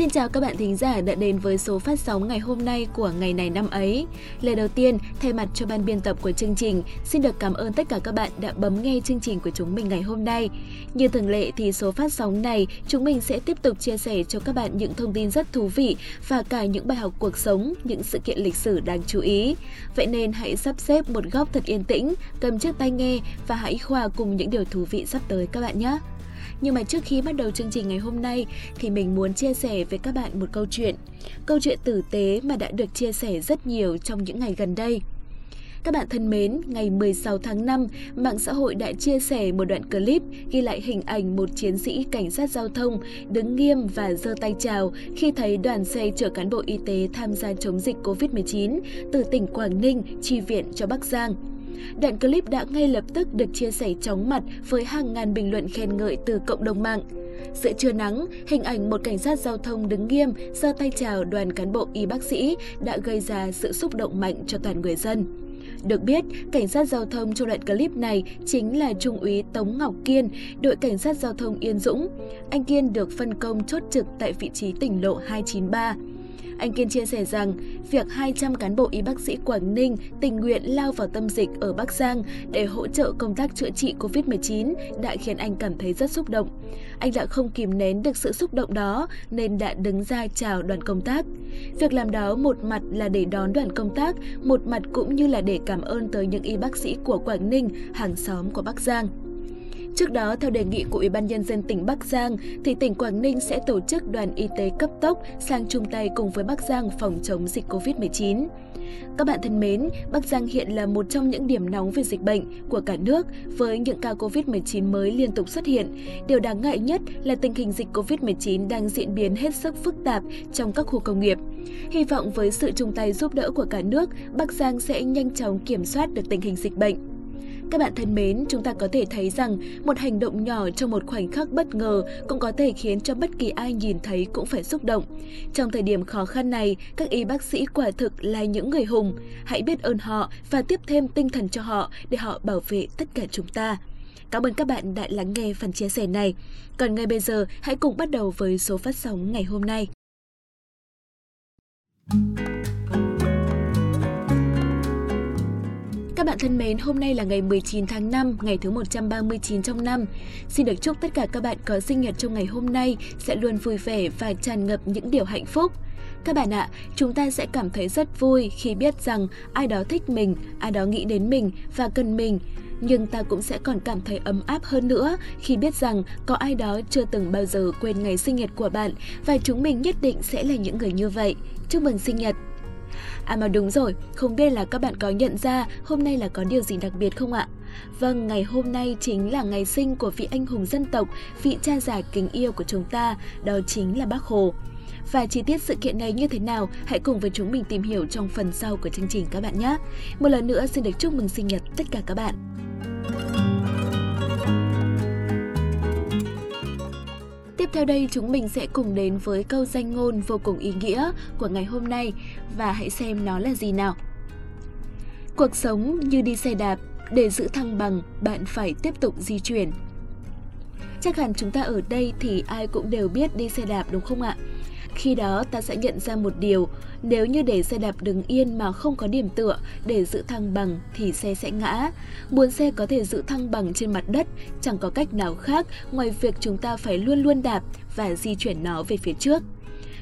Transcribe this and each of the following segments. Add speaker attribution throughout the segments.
Speaker 1: Xin chào các bạn thính giả đã đến với số phát sóng ngày hôm nay của ngày này năm ấy. Lời đầu tiên, thay mặt cho ban biên tập của chương trình, xin được cảm ơn tất cả các bạn đã bấm nghe chương trình của chúng mình ngày hôm nay. Như thường lệ thì số phát sóng này, chúng mình sẽ tiếp tục chia sẻ cho các bạn những thông tin rất thú vị và cả những bài học cuộc sống, những sự kiện lịch sử đáng chú ý. Vậy nên hãy sắp xếp một góc thật yên tĩnh, cầm chiếc tai nghe và hãy hòa cùng những điều thú vị sắp tới các bạn nhé. Nhưng mà trước khi bắt đầu chương trình ngày hôm nay thì mình muốn chia sẻ với các bạn một câu chuyện. Câu chuyện tử tế mà đã được chia sẻ rất nhiều trong những ngày gần đây. Các bạn thân mến, ngày 16 tháng 5, mạng xã hội đã chia sẻ một đoạn clip ghi lại hình ảnh một chiến sĩ cảnh sát giao thông đứng nghiêm và giơ tay chào khi thấy đoàn xe chở cán bộ y tế tham gia chống dịch COVID-19 từ tỉnh Quảng Ninh chi viện cho Bắc Giang. Đoạn clip đã ngay lập tức được chia sẻ chóng mặt với hàng ngàn bình luận khen ngợi từ cộng đồng mạng. Giữa trưa nắng, hình ảnh một cảnh sát giao thông đứng nghiêm, giơ tay chào đoàn cán bộ y bác sĩ đã gây ra sự xúc động mạnh cho toàn người dân. Được biết, cảnh sát giao thông trong đoạn clip này chính là Trung úy Tống Ngọc Kiên, đội cảnh sát giao thông Yên Dũng. Anh Kiên được phân công chốt trực tại vị trí tỉnh lộ 293. Anh Kiên chia sẻ rằng, việc 200 cán bộ y bác sĩ Quảng Ninh tình nguyện lao vào tâm dịch ở Bắc Giang để hỗ trợ công tác chữa trị COVID-19 đã khiến anh cảm thấy rất xúc động. Anh đã không kìm nén được sự xúc động đó nên đã đứng ra chào đoàn công tác. Việc làm đó một mặt là để đón đoàn công tác, một mặt cũng như là để cảm ơn tới những y bác sĩ của Quảng Ninh, hàng xóm của Bắc Giang. Trước đó, theo đề nghị của Ủy ban Nhân dân tỉnh Bắc Giang, thì tỉnh Quảng Ninh sẽ tổ chức đoàn y tế cấp tốc sang chung tay cùng với Bắc Giang phòng chống dịch COVID-19. Các bạn thân mến, Bắc Giang hiện là một trong những điểm nóng về dịch bệnh của cả nước với những ca COVID-19 mới liên tục xuất hiện. Điều đáng ngại nhất là tình hình dịch COVID-19 đang diễn biến hết sức phức tạp trong các khu công nghiệp. Hy vọng với sự chung tay giúp đỡ của cả nước, Bắc Giang sẽ nhanh chóng kiểm soát được tình hình dịch bệnh. Các bạn thân mến, chúng ta có thể thấy rằng một hành động nhỏ trong một khoảnh khắc bất ngờ cũng có thể khiến cho bất kỳ ai nhìn thấy cũng phải xúc động. Trong thời điểm khó khăn này, các y bác sĩ quả thực là những người hùng. Hãy biết ơn họ và tiếp thêm tinh thần cho họ để họ bảo vệ tất cả chúng ta. Cảm ơn các bạn đã lắng nghe phần chia sẻ này. Còn ngay bây giờ, hãy cùng bắt đầu với số phát sóng ngày hôm nay. Các bạn thân mến, hôm nay là ngày 19 tháng 5, ngày thứ 139 trong năm. Xin được chúc tất cả các bạn có sinh nhật trong ngày hôm nay sẽ luôn vui vẻ và tràn ngập những điều hạnh phúc. Các bạn ạ, chúng ta sẽ cảm thấy rất vui khi biết rằng ai đó thích mình, ai đó nghĩ đến mình và cần mình. Nhưng ta cũng sẽ còn cảm thấy ấm áp hơn nữa khi biết rằng có ai đó chưa từng bao giờ quên ngày sinh nhật của bạn và chúng mình nhất định sẽ là những người như vậy. Chúc mừng sinh nhật! À mà đúng rồi, không biết là các bạn có nhận ra hôm nay là có điều gì đặc biệt không ạ? Vâng, ngày hôm nay chính là ngày sinh của vị anh hùng dân tộc, vị cha già kính yêu của chúng ta, đó chính là Bác Hồ. Và chi tiết sự kiện này như thế nào, hãy cùng với chúng mình tìm hiểu trong phần sau của chương trình các bạn nhé. Một lần nữa xin được chúc mừng sinh nhật tất cả các bạn. Tiếp theo đây chúng mình sẽ cùng đến với câu danh ngôn vô cùng ý nghĩa của ngày hôm nay và hãy xem nó là gì nào. Cuộc sống như đi xe đạp, để giữ thăng bằng, bạn phải tiếp tục di chuyển. Chắc hẳn chúng ta ở đây thì ai cũng đều biết đi xe đạp đúng không ạ? Khi đó ta sẽ nhận ra một điều, nếu như để xe đạp đứng yên mà không có điểm tựa để giữ thăng bằng thì xe sẽ ngã. Muốn xe có thể giữ thăng bằng trên mặt đất, chẳng có cách nào khác ngoài việc chúng ta phải luôn luôn đạp và di chuyển nó về phía trước.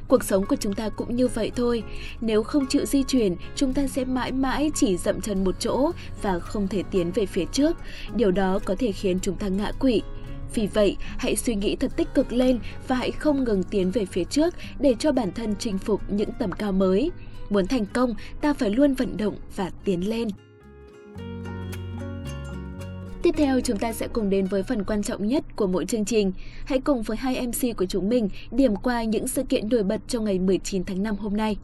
Speaker 1: Cuộc sống của chúng ta cũng như vậy thôi. Nếu không chịu di chuyển, chúng ta sẽ mãi mãi chỉ dậm chân một chỗ và không thể tiến về phía trước. Điều đó có thể khiến chúng ta ngã quỵ. Vì vậy, hãy suy nghĩ thật tích cực lên và hãy không ngừng tiến về phía trước để cho bản thân chinh phục những tầm cao mới. Muốn thành công, ta phải luôn vận động và tiến lên. Tiếp theo, chúng ta sẽ cùng đến với phần quan trọng nhất của mỗi chương trình. Hãy cùng với hai MC của chúng mình điểm qua những sự kiện nổi bật trong ngày 19 tháng 5 hôm nay.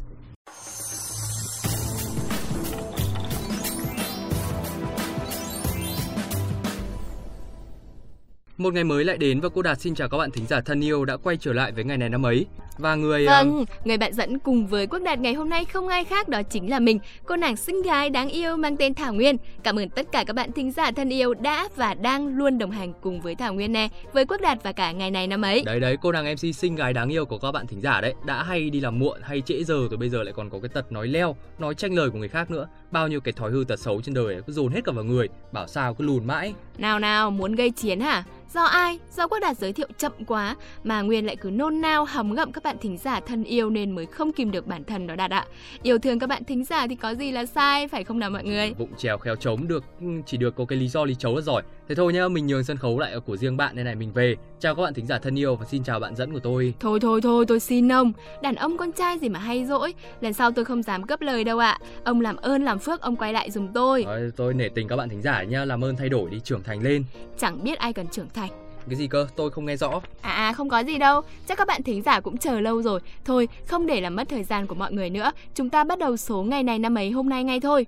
Speaker 2: Một ngày mới lại đến và cô Đạt xin chào các bạn thính giả thân yêu đã quay trở lại với ngày này năm ấy. Và người
Speaker 3: Vâng, um... người bạn dẫn cùng với Quốc Đạt ngày hôm nay không ai khác đó chính là mình, cô nàng xinh gái đáng yêu mang tên Thảo Nguyên. Cảm ơn tất cả các bạn thính giả thân yêu đã và đang luôn đồng hành cùng với Thảo Nguyên nè, với Quốc Đạt và cả ngày này năm ấy.
Speaker 2: Đấy đấy, cô nàng MC xinh gái đáng yêu của các bạn thính giả đấy, đã hay đi làm muộn hay trễ giờ rồi bây giờ lại còn có cái tật nói leo, nói tranh lời của người khác nữa. Bao nhiêu cái thói hư tật xấu trên đời ấy, cứ dồn hết cả vào người, bảo sao cứ lùn mãi.
Speaker 3: Nào nào, muốn gây chiến hả? Do ai? Do Quốc Đạt giới thiệu chậm quá mà Nguyên lại cứ nôn nao hầm ngậm các bạn thính giả thân yêu nên mới không kìm được bản thân đó Đạt ạ. Yêu thương các bạn thính giả thì có gì là sai phải không nào mọi người?
Speaker 2: Vụng trèo khéo trống được ừ, chỉ được có cái lý do lý chấu là giỏi. Thế thôi nhá, mình nhường sân khấu lại của riêng bạn đây này mình về. Chào các bạn thính giả thân yêu và xin chào bạn dẫn của tôi.
Speaker 3: Thôi thôi thôi, tôi xin ông. Đàn ông con trai gì mà hay dỗi. Lần sau tôi không dám cấp lời đâu ạ. Ông làm ơn làm phước ông quay lại dùng tôi.
Speaker 2: Rồi, tôi nể tình các bạn thính giả nhá, làm ơn thay đổi đi trưởng thành lên.
Speaker 3: Chẳng biết ai cần trưởng thành
Speaker 2: cái gì cơ? Tôi không nghe rõ.
Speaker 3: À, à không có gì đâu. Chắc các bạn thính giả cũng chờ lâu rồi. Thôi, không để làm mất thời gian của mọi người nữa. Chúng ta bắt đầu số ngày này năm ấy hôm nay ngay thôi.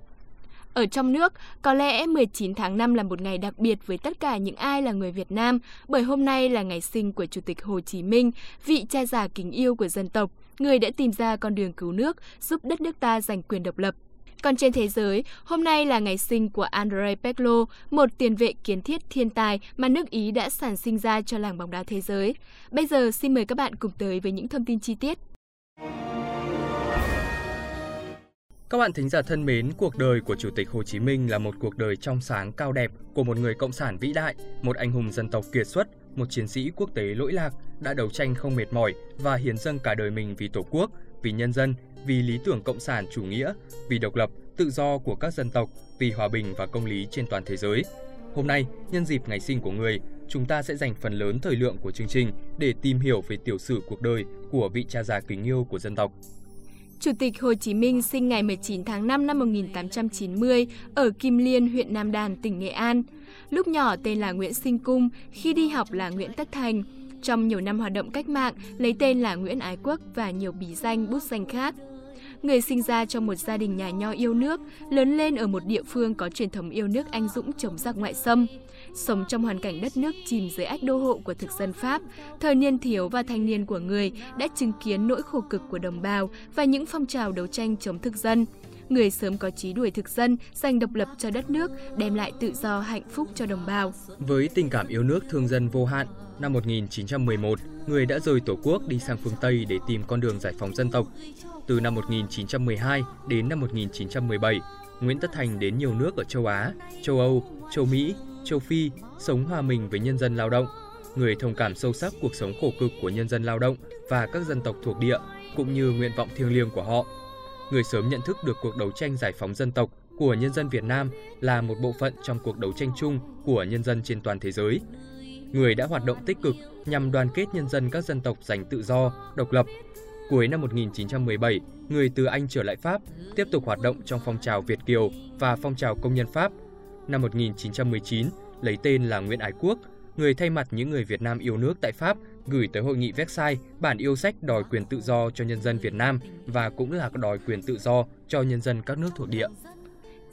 Speaker 3: Ở trong nước, có lẽ 19 tháng 5 là một ngày đặc biệt với tất cả những ai là người Việt Nam, bởi hôm nay là ngày sinh của Chủ tịch Hồ Chí Minh, vị cha già kính yêu của dân tộc, người đã tìm ra con đường cứu nước, giúp đất nước ta giành quyền độc lập. Còn trên thế giới, hôm nay là ngày sinh của Andrei Peklo, một tiền vệ kiến thiết thiên tài mà nước Ý đã sản sinh ra cho làng bóng đá thế giới. Bây giờ xin mời các bạn cùng tới với những thông tin chi tiết.
Speaker 2: Các bạn thính giả thân mến, cuộc đời của Chủ tịch Hồ Chí Minh là một cuộc đời trong sáng cao đẹp của một người cộng sản vĩ đại, một anh hùng dân tộc kiệt xuất, một chiến sĩ quốc tế lỗi lạc, đã đấu tranh không mệt mỏi và hiến dâng cả đời mình vì Tổ quốc, vì nhân dân, vì lý tưởng cộng sản chủ nghĩa, vì độc lập, tự do của các dân tộc, vì hòa bình và công lý trên toàn thế giới. Hôm nay, nhân dịp ngày sinh của người, chúng ta sẽ dành phần lớn thời lượng của chương trình để tìm hiểu về tiểu sử cuộc đời của vị cha già kính yêu của dân tộc.
Speaker 3: Chủ tịch Hồ Chí Minh sinh ngày 19 tháng 5 năm 1890 ở Kim Liên, huyện Nam Đàn, tỉnh Nghệ An. Lúc nhỏ tên là Nguyễn Sinh Cung, khi đi học là Nguyễn Tất Thành. Trong nhiều năm hoạt động cách mạng, lấy tên là Nguyễn Ái Quốc và nhiều bí danh, bút danh khác. Người sinh ra trong một gia đình nhà nho yêu nước, lớn lên ở một địa phương có truyền thống yêu nước anh dũng chống giặc ngoại xâm. Sống trong hoàn cảnh đất nước chìm dưới ách đô hộ của thực dân Pháp, thời niên thiếu và thanh niên của người đã chứng kiến nỗi khổ cực của đồng bào và những phong trào đấu tranh chống thực dân người sớm có chí đuổi thực dân, giành độc lập cho đất nước, đem lại tự do hạnh phúc cho đồng bào.
Speaker 2: Với tình cảm yêu nước thương dân vô hạn, năm 1911, người đã rời Tổ quốc đi sang phương Tây để tìm con đường giải phóng dân tộc. Từ năm 1912 đến năm 1917, Nguyễn Tất Thành đến nhiều nước ở châu Á, châu Âu, châu Mỹ, châu Phi, sống hòa mình với nhân dân lao động. Người thông cảm sâu sắc cuộc sống khổ cực của nhân dân lao động và các dân tộc thuộc địa, cũng như nguyện vọng thiêng liêng của họ. Người sớm nhận thức được cuộc đấu tranh giải phóng dân tộc của nhân dân Việt Nam là một bộ phận trong cuộc đấu tranh chung của nhân dân trên toàn thế giới. Người đã hoạt động tích cực nhằm đoàn kết nhân dân các dân tộc giành tự do, độc lập Cuối năm 1917, người từ Anh trở lại Pháp, tiếp tục hoạt động trong phong trào Việt Kiều và phong trào công nhân Pháp. Năm 1919, lấy tên là Nguyễn Ái Quốc, người thay mặt những người Việt Nam yêu nước tại Pháp gửi tới hội nghị Versailles bản yêu sách đòi quyền tự do cho nhân dân Việt Nam và cũng là đòi quyền tự do cho nhân dân các nước thuộc địa.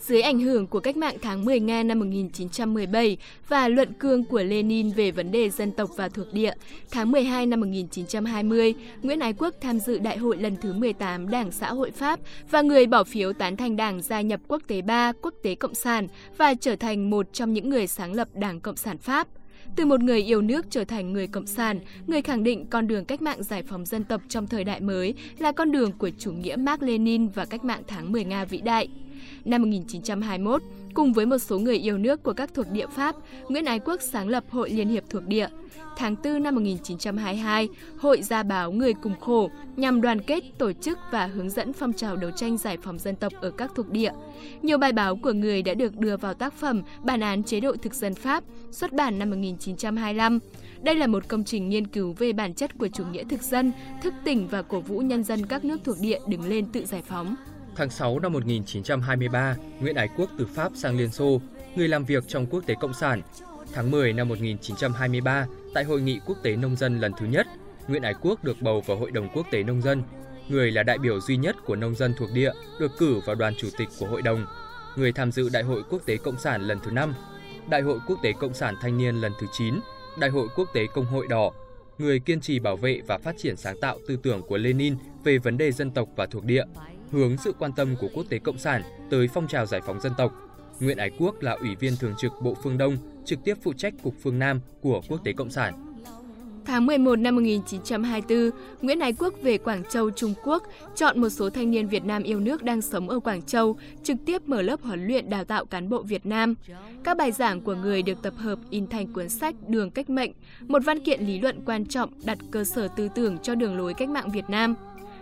Speaker 3: Dưới ảnh hưởng của cách mạng tháng 10 Nga năm 1917 và luận cương của Lenin về vấn đề dân tộc và thuộc địa, tháng 12 năm 1920, Nguyễn Ái Quốc tham dự đại hội lần thứ 18 Đảng Xã hội Pháp và người bỏ phiếu tán thành Đảng gia nhập Quốc tế 3, Quốc tế Cộng sản và trở thành một trong những người sáng lập Đảng Cộng sản Pháp. Từ một người yêu nước trở thành người cộng sản, người khẳng định con đường cách mạng giải phóng dân tộc trong thời đại mới là con đường của chủ nghĩa Mark Lenin và cách mạng tháng 10 Nga vĩ đại. Năm 1921, cùng với một số người yêu nước của các thuộc địa Pháp, Nguyễn Ái Quốc sáng lập Hội Liên hiệp thuộc địa. Tháng 4 năm 1922, Hội ra báo Người cùng khổ nhằm đoàn kết, tổ chức và hướng dẫn phong trào đấu tranh giải phóng dân tộc ở các thuộc địa. Nhiều bài báo của người đã được đưa vào tác phẩm Bản án chế độ thực dân Pháp, xuất bản năm 1925. Đây là một công trình nghiên cứu về bản chất của chủ nghĩa thực dân, thức tỉnh và cổ vũ nhân dân các nước thuộc địa đứng lên tự giải phóng.
Speaker 2: Tháng 6 năm 1923, Nguyễn Ái Quốc từ Pháp sang Liên Xô, người làm việc trong quốc tế Cộng sản. Tháng 10 năm 1923, tại Hội nghị Quốc tế Nông dân lần thứ nhất, Nguyễn Ái Quốc được bầu vào Hội đồng Quốc tế Nông dân. Người là đại biểu duy nhất của nông dân thuộc địa được cử vào đoàn chủ tịch của hội đồng. Người tham dự Đại hội Quốc tế Cộng sản lần thứ 5, Đại hội Quốc tế Cộng sản Thanh niên lần thứ 9 Đại hội Quốc tế Công hội Đỏ, người kiên trì bảo vệ và phát triển sáng tạo tư tưởng của Lenin về vấn đề dân tộc và thuộc địa, hướng sự quan tâm của quốc tế cộng sản tới phong trào giải phóng dân tộc. Nguyễn Ái Quốc là ủy viên thường trực Bộ Phương Đông, trực tiếp phụ trách Cục Phương Nam của Quốc tế Cộng sản.
Speaker 3: Tháng 11 năm 1924, Nguyễn Ái Quốc về Quảng Châu, Trung Quốc, chọn một số thanh niên Việt Nam yêu nước đang sống ở Quảng Châu, trực tiếp mở lớp huấn luyện đào tạo cán bộ Việt Nam. Các bài giảng của người được tập hợp in thành cuốn sách Đường Cách Mệnh, một văn kiện lý luận quan trọng đặt cơ sở tư tưởng cho đường lối cách mạng Việt Nam.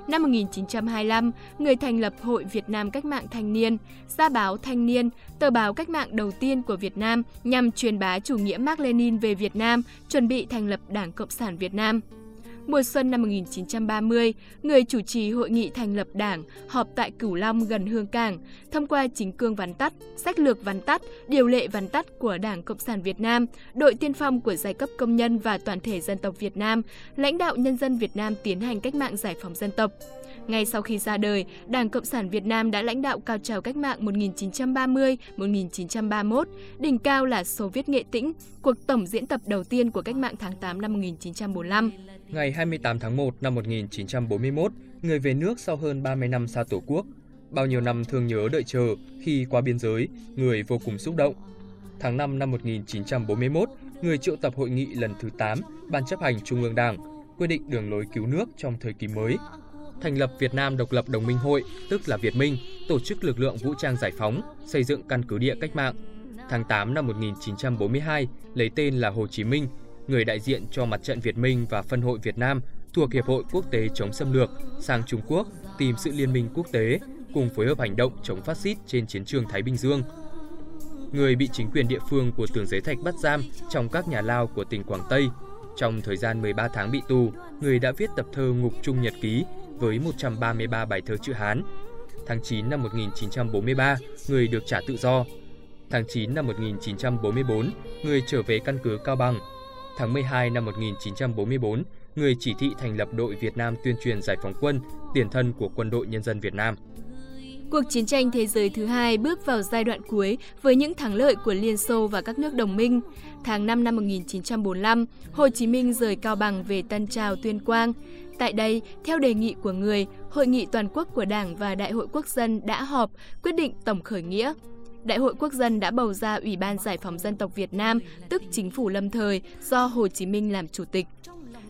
Speaker 3: Năm 1925, người thành lập Hội Việt Nam Cách mạng Thanh niên, ra báo Thanh niên, tờ báo cách mạng đầu tiên của Việt Nam nhằm truyền bá chủ nghĩa Mark Lenin về Việt Nam, chuẩn bị thành lập Đảng Cộng sản Việt Nam. Mùa xuân năm 1930, người chủ trì hội nghị thành lập đảng họp tại Cửu Long gần Hương Cảng, thông qua chính cương vắn tắt, sách lược vắn tắt, điều lệ vắn tắt của Đảng Cộng sản Việt Nam, đội tiên phong của giai cấp công nhân và toàn thể dân tộc Việt Nam, lãnh đạo nhân dân Việt Nam tiến hành cách mạng giải phóng dân tộc. Ngay sau khi ra đời, Đảng Cộng sản Việt Nam đã lãnh đạo cao trào cách mạng 1930-1931, đỉnh cao là Xô Viết Nghệ Tĩnh, cuộc tổng diễn tập đầu tiên của cách mạng tháng 8 năm 1945.
Speaker 2: Ngày 28 tháng 1 năm 1941, người về nước sau hơn 30 năm xa Tổ quốc. Bao nhiêu năm thương nhớ đợi chờ khi qua biên giới, người vô cùng xúc động. Tháng 5 năm 1941, người triệu tập hội nghị lần thứ 8 Ban chấp hành Trung ương Đảng, quyết định đường lối cứu nước trong thời kỳ mới. Thành lập Việt Nam Độc lập Đồng minh Hội, tức là Việt Minh, tổ chức lực lượng vũ trang giải phóng, xây dựng căn cứ địa cách mạng. Tháng 8 năm 1942, lấy tên là Hồ Chí Minh, người đại diện cho mặt trận Việt Minh và phân hội Việt Nam thuộc Hiệp hội Quốc tế chống xâm lược sang Trung Quốc tìm sự liên minh quốc tế cùng phối hợp hành động chống phát xít trên chiến trường Thái Bình Dương. Người bị chính quyền địa phương của tường giấy thạch bắt giam trong các nhà lao của tỉnh Quảng Tây. Trong thời gian 13 tháng bị tù, người đã viết tập thơ Ngục Trung Nhật Ký với 133 bài thơ chữ Hán. Tháng 9 năm 1943, người được trả tự do. Tháng 9 năm 1944, người trở về căn cứ Cao Bằng tháng 12 năm 1944, người chỉ thị thành lập đội Việt Nam tuyên truyền giải phóng quân, tiền thân của quân đội nhân dân Việt Nam.
Speaker 3: Cuộc chiến tranh thế giới thứ hai bước vào giai đoạn cuối với những thắng lợi của Liên Xô và các nước đồng minh. Tháng 5 năm 1945, Hồ Chí Minh rời Cao Bằng về Tân Trào, Tuyên Quang. Tại đây, theo đề nghị của người, Hội nghị toàn quốc của Đảng và Đại hội Quốc dân đã họp quyết định tổng khởi nghĩa. Đại hội Quốc dân đã bầu ra Ủy ban Giải phóng dân tộc Việt Nam, tức chính phủ lâm thời, do Hồ Chí Minh làm chủ tịch.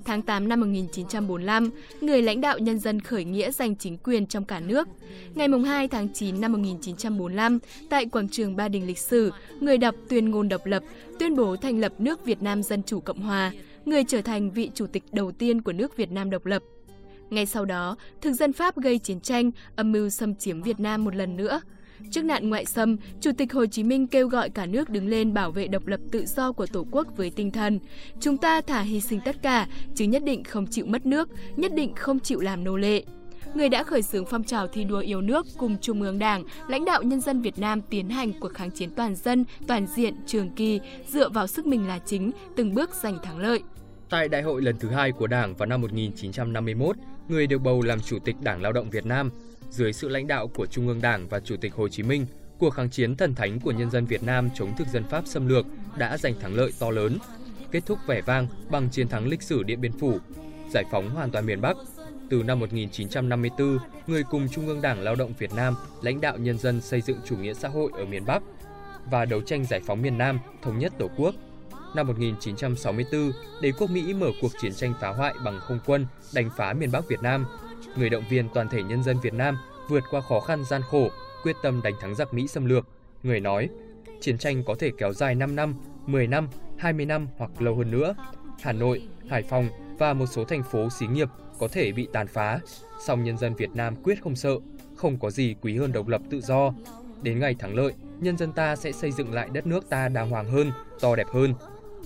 Speaker 3: Tháng 8 năm 1945, người lãnh đạo nhân dân khởi nghĩa giành chính quyền trong cả nước. Ngày 2 tháng 9 năm 1945, tại quảng trường Ba Đình lịch sử, người đọc tuyên ngôn độc lập, tuyên bố thành lập nước Việt Nam Dân Chủ Cộng Hòa, người trở thành vị chủ tịch đầu tiên của nước Việt Nam độc lập. Ngay sau đó, thực dân Pháp gây chiến tranh, âm mưu xâm chiếm Việt Nam một lần nữa – Trước nạn ngoại xâm, Chủ tịch Hồ Chí Minh kêu gọi cả nước đứng lên bảo vệ độc lập tự do của Tổ quốc với tinh thần Chúng ta thả hy sinh tất cả, chứ nhất định không chịu mất nước, nhất định không chịu làm nô lệ người đã khởi xướng phong trào thi đua yêu nước cùng Trung ương Đảng, lãnh đạo nhân dân Việt Nam tiến hành cuộc kháng chiến toàn dân, toàn diện, trường kỳ, dựa vào sức mình là chính, từng bước giành thắng lợi.
Speaker 2: Tại đại hội lần thứ hai của Đảng vào năm 1951, người được bầu làm Chủ tịch Đảng Lao động Việt Nam, dưới sự lãnh đạo của Trung ương Đảng và Chủ tịch Hồ Chí Minh, cuộc kháng chiến thần thánh của nhân dân Việt Nam chống thực dân Pháp xâm lược đã giành thắng lợi to lớn, kết thúc vẻ vang bằng chiến thắng lịch sử Điện Biên Phủ, giải phóng hoàn toàn miền Bắc. Từ năm 1954, người cùng Trung ương Đảng Lao động Việt Nam lãnh đạo nhân dân xây dựng chủ nghĩa xã hội ở miền Bắc và đấu tranh giải phóng miền Nam, thống nhất Tổ quốc. Năm 1964, đế quốc Mỹ mở cuộc chiến tranh phá hoại bằng không quân đánh phá miền Bắc Việt Nam người động viên toàn thể nhân dân Việt Nam vượt qua khó khăn gian khổ, quyết tâm đánh thắng giặc Mỹ xâm lược. Người nói, chiến tranh có thể kéo dài 5 năm, 10 năm, 20 năm hoặc lâu hơn nữa. Hà Nội, Hải Phòng và một số thành phố xí nghiệp có thể bị tàn phá, song nhân dân Việt Nam quyết không sợ, không có gì quý hơn độc lập tự do. Đến ngày thắng lợi, nhân dân ta sẽ xây dựng lại đất nước ta đàng hoàng hơn, to đẹp hơn.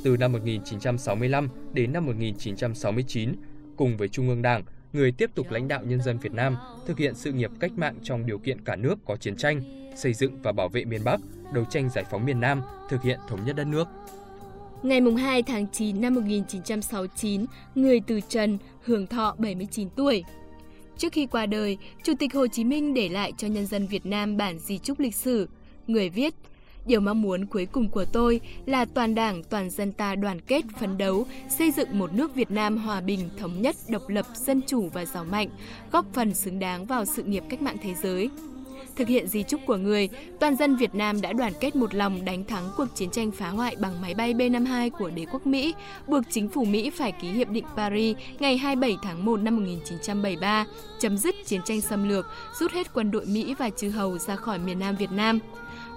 Speaker 2: Từ năm 1965 đến năm 1969, cùng với Trung ương Đảng, người tiếp tục lãnh đạo nhân dân Việt Nam thực hiện sự nghiệp cách mạng trong điều kiện cả nước có chiến tranh, xây dựng và bảo vệ miền Bắc, đấu tranh giải phóng miền Nam, thực hiện thống nhất đất nước.
Speaker 3: Ngày 2 tháng 9 năm 1969, người từ trần, hưởng thọ 79 tuổi. Trước khi qua đời, Chủ tịch Hồ Chí Minh để lại cho nhân dân Việt Nam bản di chúc lịch sử. Người viết, Điều mong muốn cuối cùng của tôi là toàn đảng, toàn dân ta đoàn kết, phấn đấu, xây dựng một nước Việt Nam hòa bình, thống nhất, độc lập, dân chủ và giàu mạnh, góp phần xứng đáng vào sự nghiệp cách mạng thế giới. Thực hiện di trúc của người, toàn dân Việt Nam đã đoàn kết một lòng đánh thắng cuộc chiến tranh phá hoại bằng máy bay B-52 của đế quốc Mỹ, buộc chính phủ Mỹ phải ký Hiệp định Paris ngày 27 tháng 1 năm 1973, chấm dứt chiến tranh xâm lược, rút hết quân đội Mỹ và chư hầu ra khỏi miền Nam Việt Nam.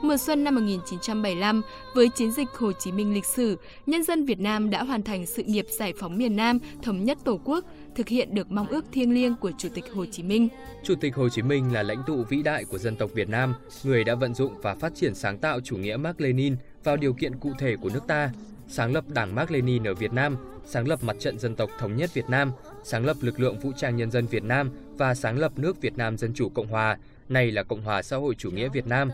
Speaker 3: Mùa xuân năm 1975, với chiến dịch Hồ Chí Minh lịch sử, nhân dân Việt Nam đã hoàn thành sự nghiệp giải phóng miền Nam, thống nhất Tổ quốc, thực hiện được mong ước thiêng liêng của Chủ tịch Hồ Chí Minh.
Speaker 2: Chủ tịch Hồ Chí Minh là lãnh tụ vĩ đại của dân tộc Việt Nam, người đã vận dụng và phát triển sáng tạo chủ nghĩa Mark Lenin vào điều kiện cụ thể của nước ta, sáng lập Đảng Mark Lenin ở Việt Nam, sáng lập Mặt trận Dân tộc Thống nhất Việt Nam, sáng lập lực lượng vũ trang nhân dân Việt Nam và sáng lập nước Việt Nam Dân chủ Cộng hòa, nay là Cộng hòa xã hội chủ nghĩa Việt Nam,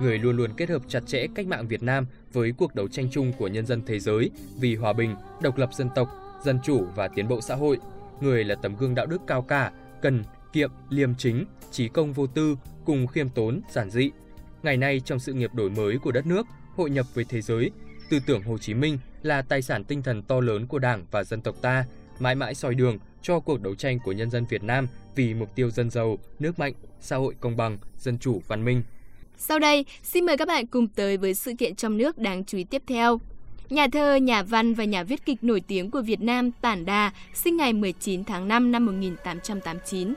Speaker 2: người luôn luôn kết hợp chặt chẽ cách mạng Việt Nam với cuộc đấu tranh chung của nhân dân thế giới vì hòa bình, độc lập dân tộc, dân chủ và tiến bộ xã hội. Người là tấm gương đạo đức cao cả, cần, kiệm, liêm chính, trí công vô tư, cùng khiêm tốn, giản dị. Ngày nay trong sự nghiệp đổi mới của đất nước, hội nhập với thế giới, tư tưởng Hồ Chí Minh là tài sản tinh thần to lớn của Đảng và dân tộc ta, mãi mãi soi đường cho cuộc đấu tranh của nhân dân Việt Nam vì mục tiêu dân giàu, nước mạnh, xã hội công bằng, dân chủ, văn minh.
Speaker 3: Sau đây, xin mời các bạn cùng tới với sự kiện trong nước đáng chú ý tiếp theo. Nhà thơ, nhà văn và nhà viết kịch nổi tiếng của Việt Nam Tản Đà sinh ngày 19 tháng 5 năm 1889.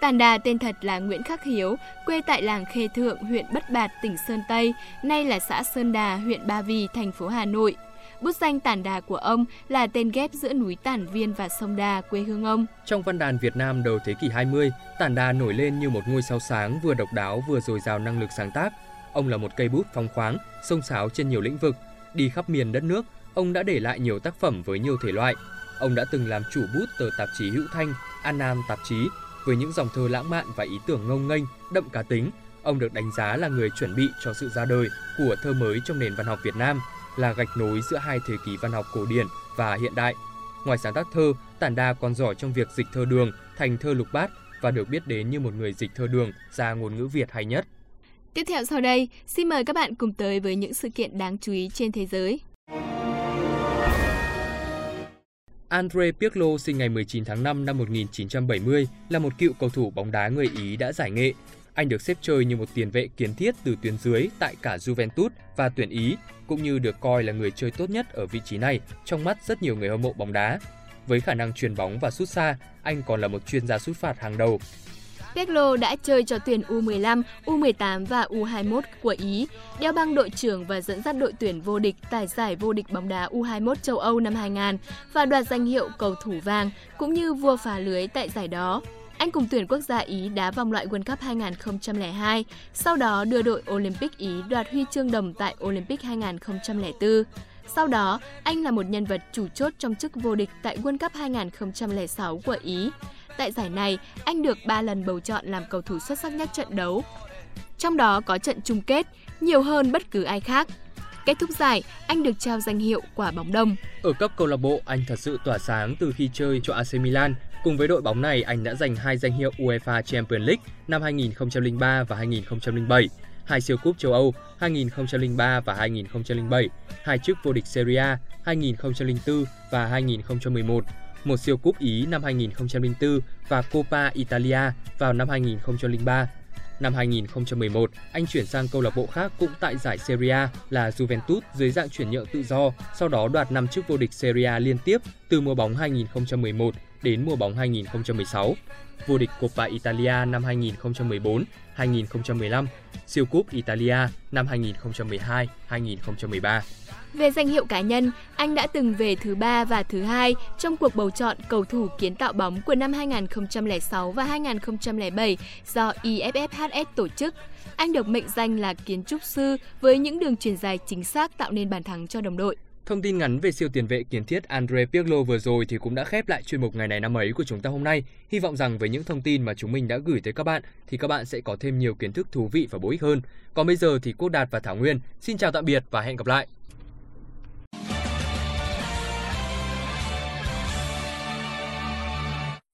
Speaker 3: Tản Đà tên thật là Nguyễn Khắc Hiếu, quê tại làng Khê Thượng, huyện Bất Bạt, tỉnh Sơn Tây, nay là xã Sơn Đà, huyện Ba Vì, thành phố Hà Nội. Bút danh Tản Đà của ông là tên ghép giữa núi Tản Viên và sông Đà, quê hương ông.
Speaker 2: Trong văn đàn Việt Nam đầu thế kỷ 20, Tản Đà nổi lên như một ngôi sao sáng vừa độc đáo vừa dồi dào năng lực sáng tác. Ông là một cây bút phong khoáng, sông sáo trên nhiều lĩnh vực. Đi khắp miền đất nước, ông đã để lại nhiều tác phẩm với nhiều thể loại. Ông đã từng làm chủ bút tờ tạp chí Hữu Thanh, An Nam tạp chí với những dòng thơ lãng mạn và ý tưởng ngông nghênh, đậm cá tính. Ông được đánh giá là người chuẩn bị cho sự ra đời của thơ mới trong nền văn học Việt Nam – là gạch nối giữa hai thời kỳ văn học cổ điển và hiện đại. Ngoài sáng tác thơ, Tản Đa còn giỏi trong việc dịch thơ đường thành thơ lục bát và được biết đến như một người dịch thơ đường ra ngôn ngữ Việt hay nhất.
Speaker 3: Tiếp theo sau đây, xin mời các bạn cùng tới với những sự kiện đáng chú ý trên thế giới.
Speaker 2: Andre Pirlo sinh ngày 19 tháng 5 năm 1970 là một cựu cầu thủ bóng đá người Ý đã giải nghệ. Anh được xếp chơi như một tiền vệ kiến thiết từ tuyến dưới tại cả Juventus và tuyển Ý cũng như được coi là người chơi tốt nhất ở vị trí này trong mắt rất nhiều người hâm mộ bóng đá. Với khả năng truyền bóng và sút xa, anh còn là một chuyên gia sút phạt hàng đầu.
Speaker 3: Pirlo đã chơi cho tuyển U15, U18 và U21 của Ý, đeo băng đội trưởng và dẫn dắt đội tuyển vô địch tại giải vô địch bóng đá U21 châu Âu năm 2000 và đoạt danh hiệu cầu thủ vàng cũng như vua phá lưới tại giải đó. Anh cùng tuyển quốc gia Ý đá vòng loại World Cup 2002, sau đó đưa đội Olympic Ý đoạt huy chương đồng tại Olympic 2004. Sau đó, anh là một nhân vật chủ chốt trong chức vô địch tại World Cup 2006 của Ý. Tại giải này, anh được 3 lần bầu chọn làm cầu thủ xuất sắc nhất trận đấu. Trong đó có trận chung kết, nhiều hơn bất cứ ai khác. Kết thúc giải, anh được trao danh hiệu quả bóng đồng.
Speaker 2: Ở cấp câu lạc bộ, anh thật sự tỏa sáng từ khi chơi cho AC Milan. Cùng với đội bóng này, anh đã giành hai danh hiệu UEFA Champions League năm 2003 và 2007, hai siêu cúp châu Âu 2003 và 2007, hai chức vô địch Serie A 2004 và 2011, một siêu cúp Ý năm 2004 và Coppa Italia vào năm 2003. Năm 2011, anh chuyển sang câu lạc bộ khác cũng tại giải Serie A là Juventus dưới dạng chuyển nhượng tự do, sau đó đoạt 5 chức vô địch Serie A liên tiếp từ mùa bóng 2011 đến mùa bóng 2016. Vô địch Coppa Italia năm 2014, 2015, siêu cúp Italia năm 2012-2013.
Speaker 3: Về danh hiệu cá nhân, anh đã từng về thứ ba và thứ hai trong cuộc bầu chọn cầu thủ kiến tạo bóng của năm 2006 và 2007 do IFFHS tổ chức. Anh được mệnh danh là kiến trúc sư với những đường truyền dài chính xác tạo nên bàn thắng cho đồng đội.
Speaker 2: Thông tin ngắn về siêu tiền vệ kiến thiết Andre Pirlo vừa rồi thì cũng đã khép lại chuyên mục ngày này năm ấy của chúng ta hôm nay. Hy vọng rằng với những thông tin mà chúng mình đã gửi tới các bạn thì các bạn sẽ có thêm nhiều kiến thức thú vị và bổ ích hơn. Còn bây giờ thì Quốc Đạt và Thảo Nguyên, xin chào tạm biệt và hẹn gặp lại.